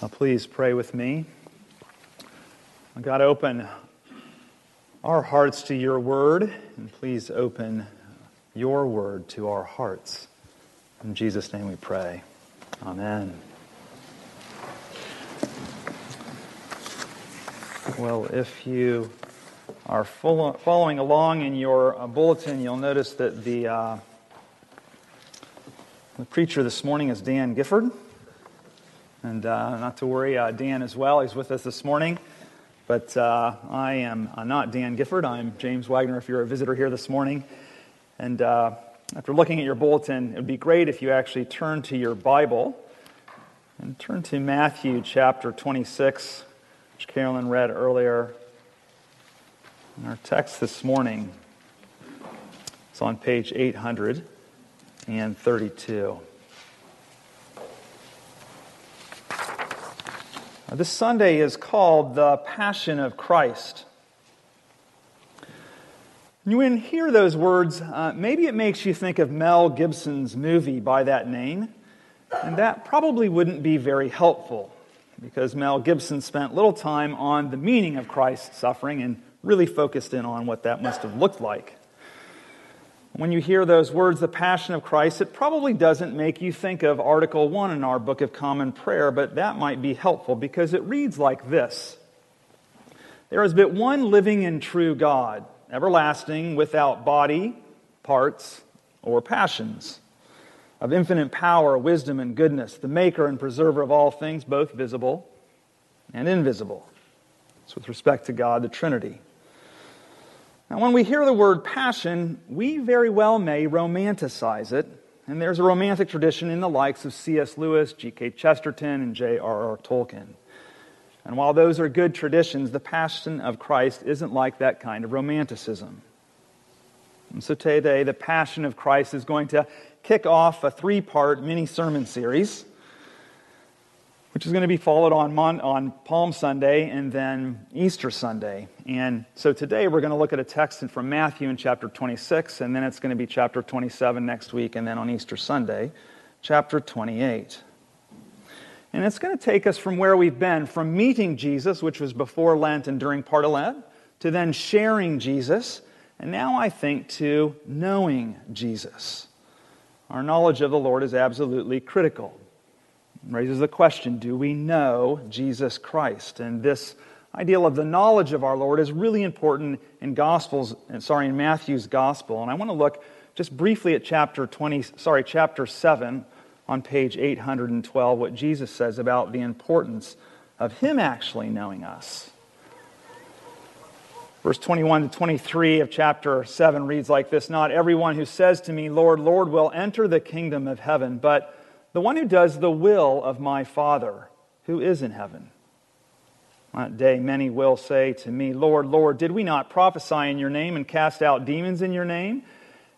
Now, please pray with me. God, open our hearts to your word, and please open your word to our hearts. In Jesus' name we pray. Amen. Well, if you are following along in your uh, bulletin, you'll notice that the, uh, the preacher this morning is Dan Gifford. And uh, not to worry, uh, Dan as well. He's with us this morning. But uh, I am uh, not Dan Gifford. I'm James Wagner if you're a visitor here this morning. And uh, after looking at your bulletin, it would be great if you actually turn to your Bible and turn to Matthew chapter 26, which Carolyn read earlier. And our text this morning is on page 832. This Sunday is called the Passion of Christ. When you hear those words, uh, maybe it makes you think of Mel Gibson's movie by that name, and that probably wouldn't be very helpful because Mel Gibson spent little time on the meaning of Christ's suffering and really focused in on what that must have looked like. When you hear those words, the Passion of Christ, it probably doesn't make you think of Article 1 in our Book of Common Prayer, but that might be helpful because it reads like this There is but one living and true God, everlasting, without body, parts, or passions, of infinite power, wisdom, and goodness, the maker and preserver of all things, both visible and invisible. It's with respect to God, the Trinity. Now, when we hear the word passion, we very well may romanticize it, and there's a romantic tradition in the likes of C.S. Lewis, G.K. Chesterton, and J.R.R. Tolkien. And while those are good traditions, the passion of Christ isn't like that kind of romanticism. And so today, the passion of Christ is going to kick off a three part mini sermon series which is going to be followed on, Mon- on Palm Sunday and then Easter Sunday. And so today we're going to look at a text from Matthew in chapter 26, and then it's going to be chapter 27 next week, and then on Easter Sunday, chapter 28. And it's going to take us from where we've been, from meeting Jesus, which was before Lent and during part of Lent, to then sharing Jesus, and now I think to knowing Jesus. Our knowledge of the Lord is absolutely critical raises the question do we know Jesus Christ? And this ideal of the knowledge of our Lord is really important in Gospels, sorry, in Matthew's Gospel. And I want to look just briefly at chapter 20, sorry, chapter 7 on page 812, what Jesus says about the importance of Him actually knowing us. Verse 21 to 23 of chapter 7 reads like this Not everyone who says to me, Lord, Lord, will enter the kingdom of heaven, but the one who does the will of my Father who is in heaven. That day, many will say to me, Lord, Lord, did we not prophesy in your name and cast out demons in your name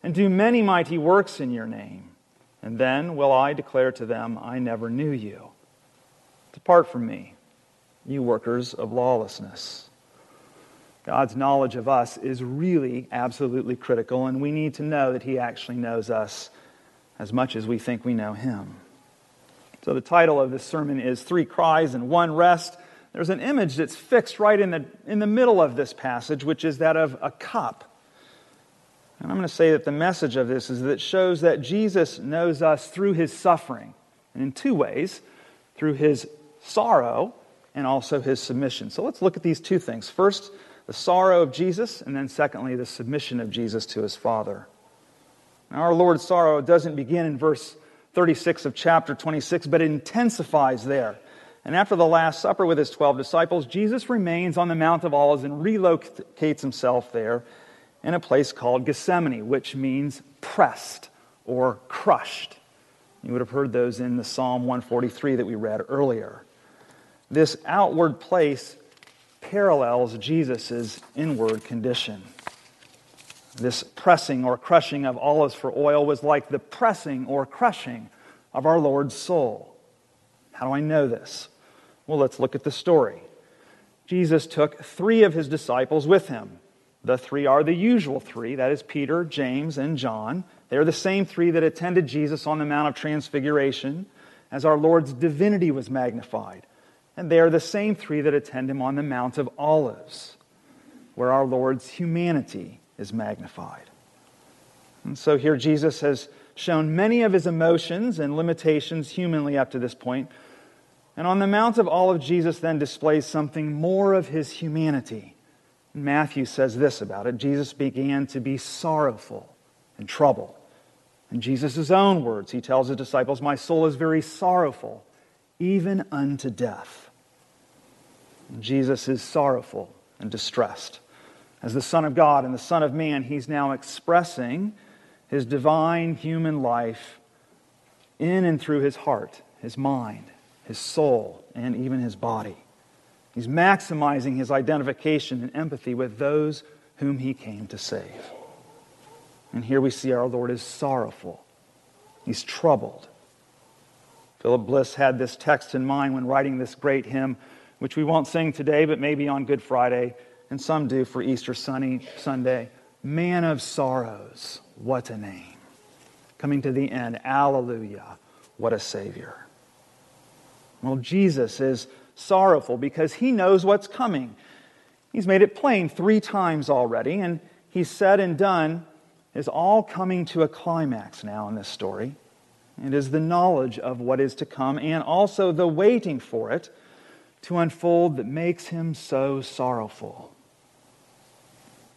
and do many mighty works in your name? And then will I declare to them, I never knew you. Depart from me, you workers of lawlessness. God's knowledge of us is really absolutely critical, and we need to know that He actually knows us as much as we think we know him. So, the title of this sermon is Three Cries and One Rest. There's an image that's fixed right in the, in the middle of this passage, which is that of a cup. And I'm going to say that the message of this is that it shows that Jesus knows us through his suffering, and in two ways through his sorrow and also his submission. So, let's look at these two things. First, the sorrow of Jesus, and then secondly, the submission of Jesus to his Father. Now, our Lord's sorrow doesn't begin in verse 36 of chapter 26, but it intensifies there. And after the Last Supper with his 12 disciples, Jesus remains on the Mount of Olives and relocates himself there in a place called Gethsemane, which means pressed or crushed. You would have heard those in the Psalm 143 that we read earlier. This outward place parallels Jesus' inward condition. This pressing or crushing of olives for oil was like the pressing or crushing of our Lord's soul. How do I know this? Well, let's look at the story. Jesus took three of his disciples with him. The three are the usual three that is, Peter, James, and John. They are the same three that attended Jesus on the Mount of Transfiguration as our Lord's divinity was magnified And they are the same three that attend him on the Mount of Olives, where our Lord's humanity is magnified. And so here Jesus has shown many of his emotions and limitations humanly up to this point. And on the Mount of Olives, Jesus then displays something more of his humanity. Matthew says this about it Jesus began to be sorrowful and troubled. In Jesus' own words, he tells his disciples, My soul is very sorrowful, even unto death. And Jesus is sorrowful and distressed. As the Son of God and the Son of Man, he's now expressing his divine human life in and through his heart, his mind, his soul, and even his body. He's maximizing his identification and empathy with those whom he came to save. And here we see our Lord is sorrowful, he's troubled. Philip Bliss had this text in mind when writing this great hymn, which we won't sing today, but maybe on Good Friday, and some do for Easter Sunny, Sunday. Man of sorrows, what a name. Coming to the end, Alleluia, what a Savior. Well, Jesus is sorrowful because he knows what's coming. He's made it plain three times already, and he's said and done is all coming to a climax now in this story. It is the knowledge of what is to come and also the waiting for it to unfold that makes him so sorrowful.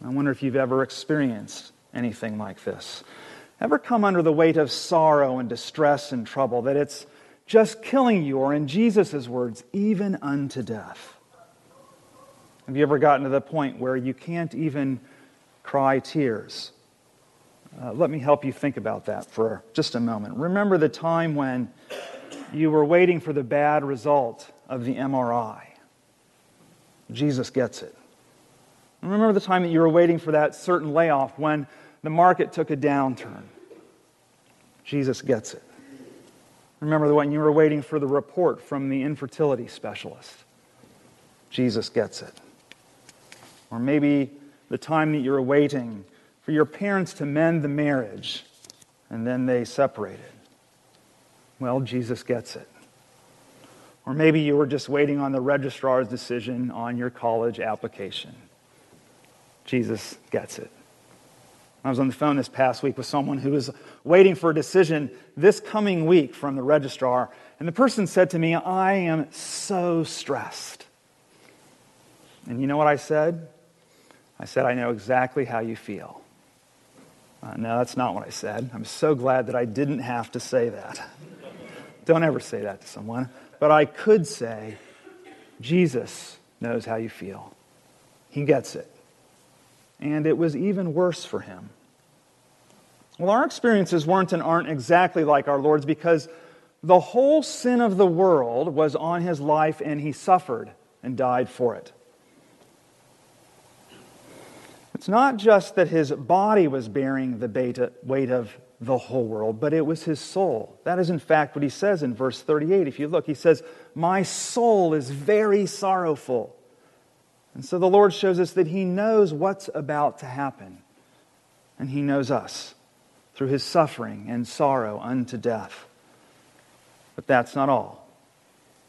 I wonder if you've ever experienced anything like this. Ever come under the weight of sorrow and distress and trouble that it's just killing you, or in Jesus' words, even unto death? Have you ever gotten to the point where you can't even cry tears? Uh, let me help you think about that for just a moment. Remember the time when you were waiting for the bad result of the MRI. Jesus gets it. Remember the time that you were waiting for that certain layoff when the market took a downturn. Jesus gets it. Remember the one you were waiting for the report from the infertility specialist. Jesus gets it. Or maybe the time that you were waiting for your parents to mend the marriage and then they separated. Well, Jesus gets it. Or maybe you were just waiting on the registrar's decision on your college application. Jesus gets it. I was on the phone this past week with someone who was waiting for a decision this coming week from the registrar, and the person said to me, I am so stressed. And you know what I said? I said, I know exactly how you feel. Uh, no, that's not what I said. I'm so glad that I didn't have to say that. Don't ever say that to someone. But I could say, Jesus knows how you feel. He gets it. And it was even worse for him. Well, our experiences weren't and aren't exactly like our Lord's because the whole sin of the world was on his life and he suffered and died for it. It's not just that his body was bearing the weight of the whole world, but it was his soul. That is, in fact, what he says in verse 38. If you look, he says, My soul is very sorrowful. And so the Lord shows us that he knows what's about to happen, and he knows us through his suffering and sorrow unto death. But that's not all.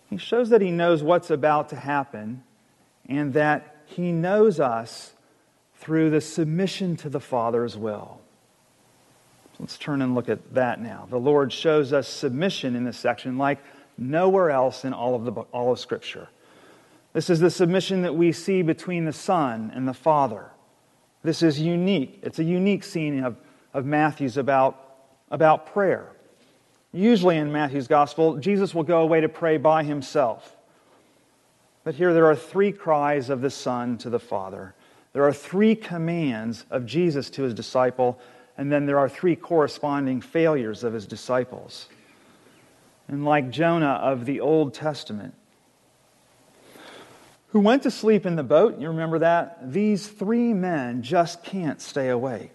He shows that he knows what's about to happen, and that he knows us through the submission to the Father's will. Let's turn and look at that now. The Lord shows us submission in this section like nowhere else in all of, the, all of Scripture. This is the submission that we see between the Son and the Father. This is unique. It's a unique scene of, of Matthew's about, about prayer. Usually in Matthew's Gospel, Jesus will go away to pray by himself. But here there are three cries of the Son to the Father. There are three commands of Jesus to his disciple, and then there are three corresponding failures of his disciples. And like Jonah of the Old Testament, who went to sleep in the boat, you remember that? These three men just can't stay awake.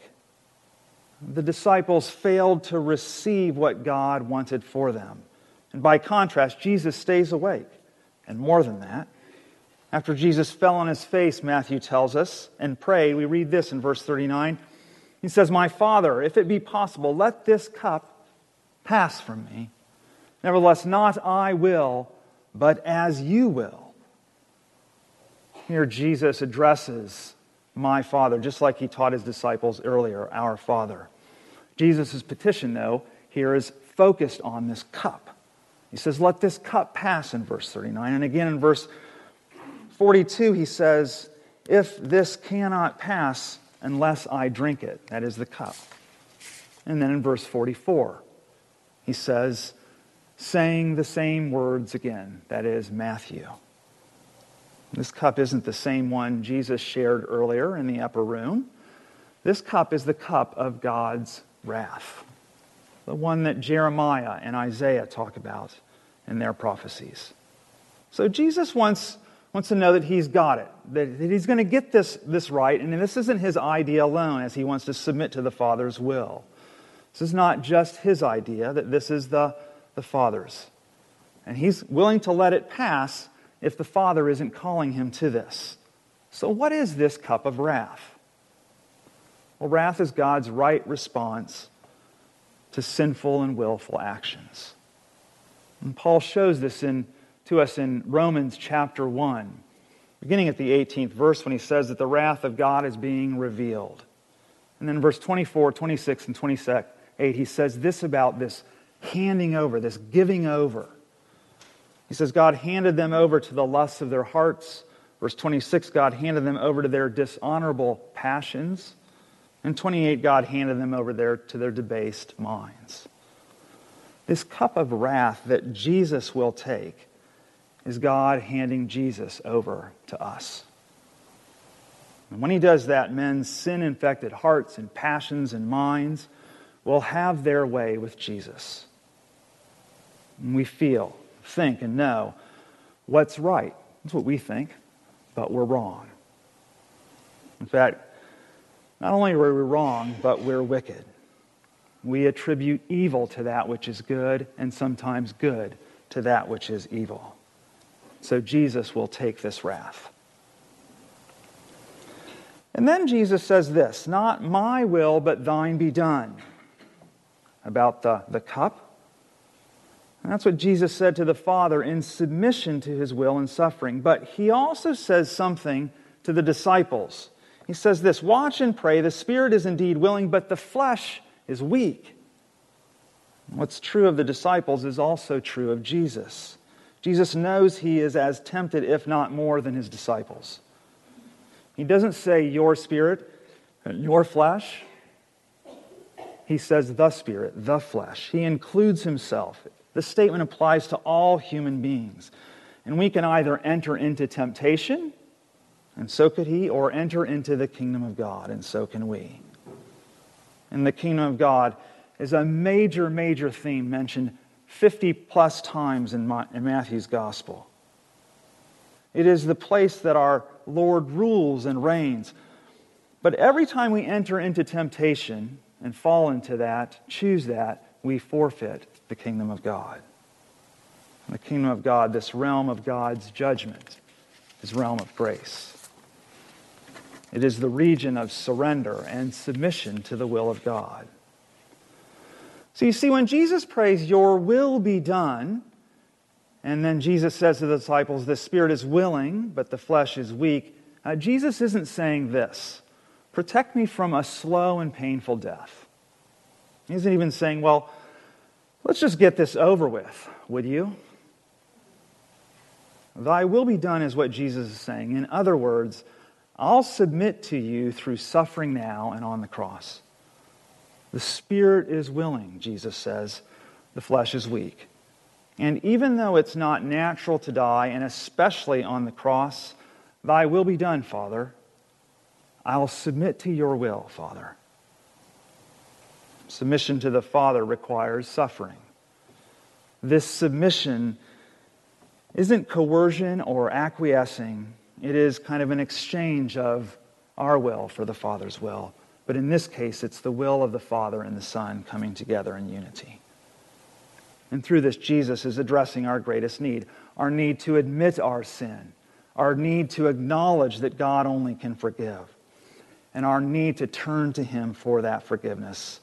The disciples failed to receive what God wanted for them. And by contrast, Jesus stays awake. And more than that, after Jesus fell on his face, Matthew tells us, and prayed, we read this in verse 39. He says, My Father, if it be possible, let this cup pass from me. Nevertheless, not I will, but as you will. Here, Jesus addresses my Father, just like he taught his disciples earlier, our Father. Jesus' petition, though, here is focused on this cup. He says, Let this cup pass in verse 39. And again in verse 42, he says, If this cannot pass unless I drink it, that is the cup. And then in verse 44, he says, saying the same words again, that is Matthew. This cup isn't the same one Jesus shared earlier in the upper room. This cup is the cup of God's wrath, the one that Jeremiah and Isaiah talk about in their prophecies. So Jesus wants, wants to know that he's got it, that, that he's going to get this, this right, and this isn't his idea alone as he wants to submit to the Father's will. This is not just his idea, that this is the, the Father's. And he's willing to let it pass if the Father isn't calling him to this. So, what is this cup of wrath? Well, wrath is God's right response to sinful and willful actions. And Paul shows this in, to us in Romans chapter 1, beginning at the 18th verse, when he says that the wrath of God is being revealed. And then verse 24, 26, and 28, he says this about this handing over, this giving over. He says, God handed them over to the lusts of their hearts. Verse 26, God handed them over to their dishonorable passions. And 28, God handed them over there to their debased minds. This cup of wrath that Jesus will take is God handing Jesus over to us. And when he does that, men's sin infected hearts and passions and minds will have their way with Jesus. And we feel, think, and know what's right. That's what we think, but we're wrong. In fact, not only are we wrong, but we're wicked. We attribute evil to that which is good, and sometimes good to that which is evil. So Jesus will take this wrath. And then Jesus says this Not my will, but thine be done. About the, the cup. That's what Jesus said to the Father in submission to his will and suffering. But he also says something to the disciples. He says this Watch and pray. The spirit is indeed willing, but the flesh is weak. What's true of the disciples is also true of Jesus. Jesus knows he is as tempted, if not more, than his disciples. He doesn't say your spirit and your flesh. He says the spirit, the flesh. He includes himself this statement applies to all human beings. And we can either enter into temptation, and so could he, or enter into the kingdom of God, and so can we. And the kingdom of God is a major, major theme mentioned 50 plus times in, Matthew's gospel. It is the place that our Lord rules and reigns. But every time we enter into temptation and fall into that, choose that, we forfeit the kingdom of God. the kingdom of God, this realm of God's judgment, is realm of grace. It is the region of surrender and submission to the will of God. So you see, when Jesus prays, Your will be done, and then Jesus says to the disciples, The spirit is willing, but the flesh is weak, uh, Jesus isn't saying this Protect me from a slow and painful death. He isn't even saying, Well, Let's just get this over with, would you? Thy will be done is what Jesus is saying. In other words, I'll submit to you through suffering now and on the cross. The spirit is willing, Jesus says. The flesh is weak. And even though it's not natural to die, and especially on the cross, thy will be done, Father. I'll submit to your will, Father. Submission to the Father requires suffering. This submission isn't coercion or acquiescing, it is kind of an exchange of our will for the Father's will. But in this case, it's the will of the Father and the Son coming together in unity. And through this, Jesus is addressing our greatest need our need to admit our sin, our need to acknowledge that God only can forgive, and our need to turn to Him for that forgiveness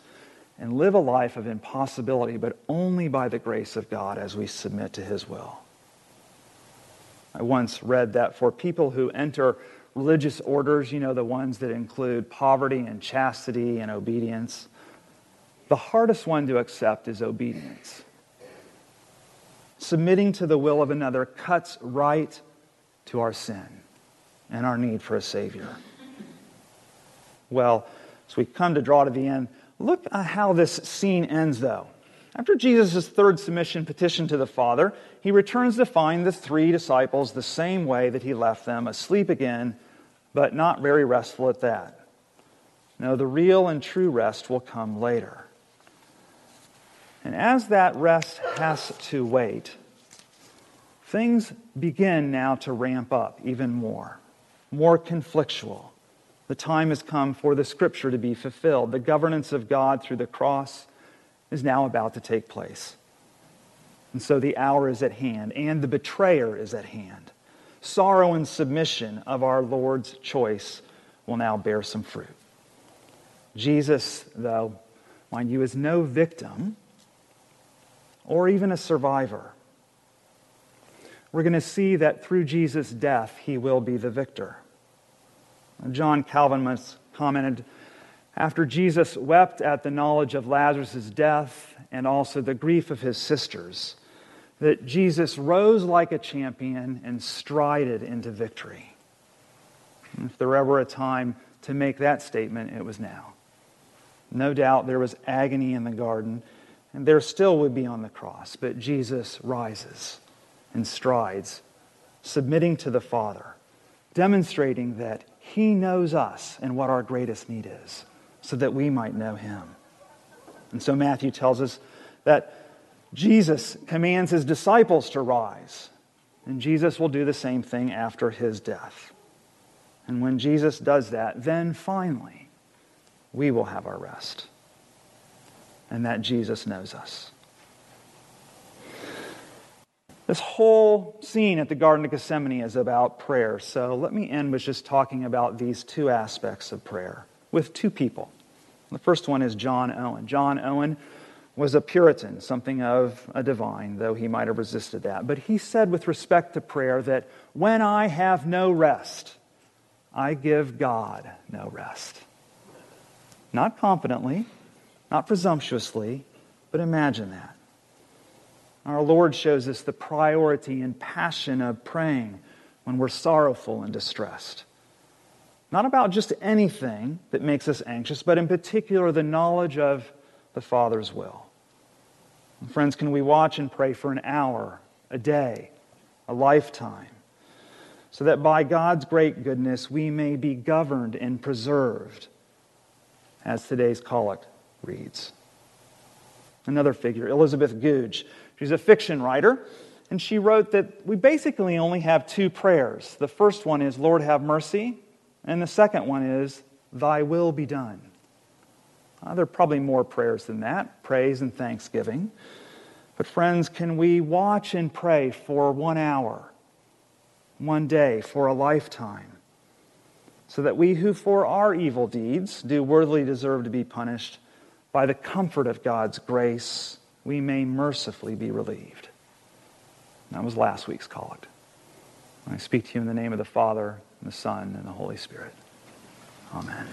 and live a life of impossibility, but only by the grace of God as we submit to His will. I once read that for people who enter religious orders, you know, the ones that include poverty and chastity and obedience, the hardest one to accept is obedience. Submitting to the will of another cuts right to our sin and our need for a Savior. Well, as we come to draw to the end, look at how this scene ends, though. After Jesus' third submission petition to the Father, he returns to find the three disciples the same way that he left them, asleep again, but not very restful at that. No, the real and true rest will come later. And as that rest has to wait, things begin now to ramp up even more, more conflictual. The time has come for the scripture to be fulfilled. The governance of God through the cross is now about to take place. And so the hour is at hand, and the betrayer is at hand. Sorrow and submission of our Lord's choice will now bear some fruit. Jesus, though, mind you, is no victim or even a survivor. We're going to see that through Jesus' death, he will be the victor. John Calvin once commented after Jesus wept at the knowledge of Lazarus' death and also the grief of his sisters, that Jesus rose like a champion and strided into victory. And if there ever a time to make that statement, it was now. No doubt there was agony in the garden, and there still would be on the cross, but Jesus rises and strides, submitting to the Father, demonstrating that he knows us and what our greatest need is, so that we might know Him. And so Matthew tells us that Jesus commands His disciples to rise, and Jesus will do the same thing after His death. And when Jesus does that, then finally we will have our rest, and that Jesus knows us. This whole scene at the Garden of Gethsemane is about prayer. So let me end with just talking about these two aspects of prayer with two people. The first one is John Owen. John Owen was a Puritan, something of a divine, though he might have resisted that. But he said with respect to prayer that when I have no rest, I give God no rest. Not confidently, not presumptuously, but imagine that. Our Lord shows us the priority and passion of praying when we're sorrowful and distressed. Not about just anything that makes us anxious, but in particular the knowledge of the Father's will. And friends, can we watch and pray for an hour, a day, a lifetime, so that by God's great goodness we may be governed and preserved, as today's collect reads? Another figure, Elizabeth Goudge. She's a fiction writer, and she wrote that we basically only have two prayers. The first one is, Lord, have mercy, and the second one is, Thy will be done. Uh, there are probably more prayers than that praise and thanksgiving. But, friends, can we watch and pray for one hour, one day, for a lifetime, so that we who for our evil deeds do worthily deserve to be punished by the comfort of God's grace we may mercifully be relieved. That was last week's collect. I speak to you in the name of the Father, and the Son, and the Holy Spirit. Amen.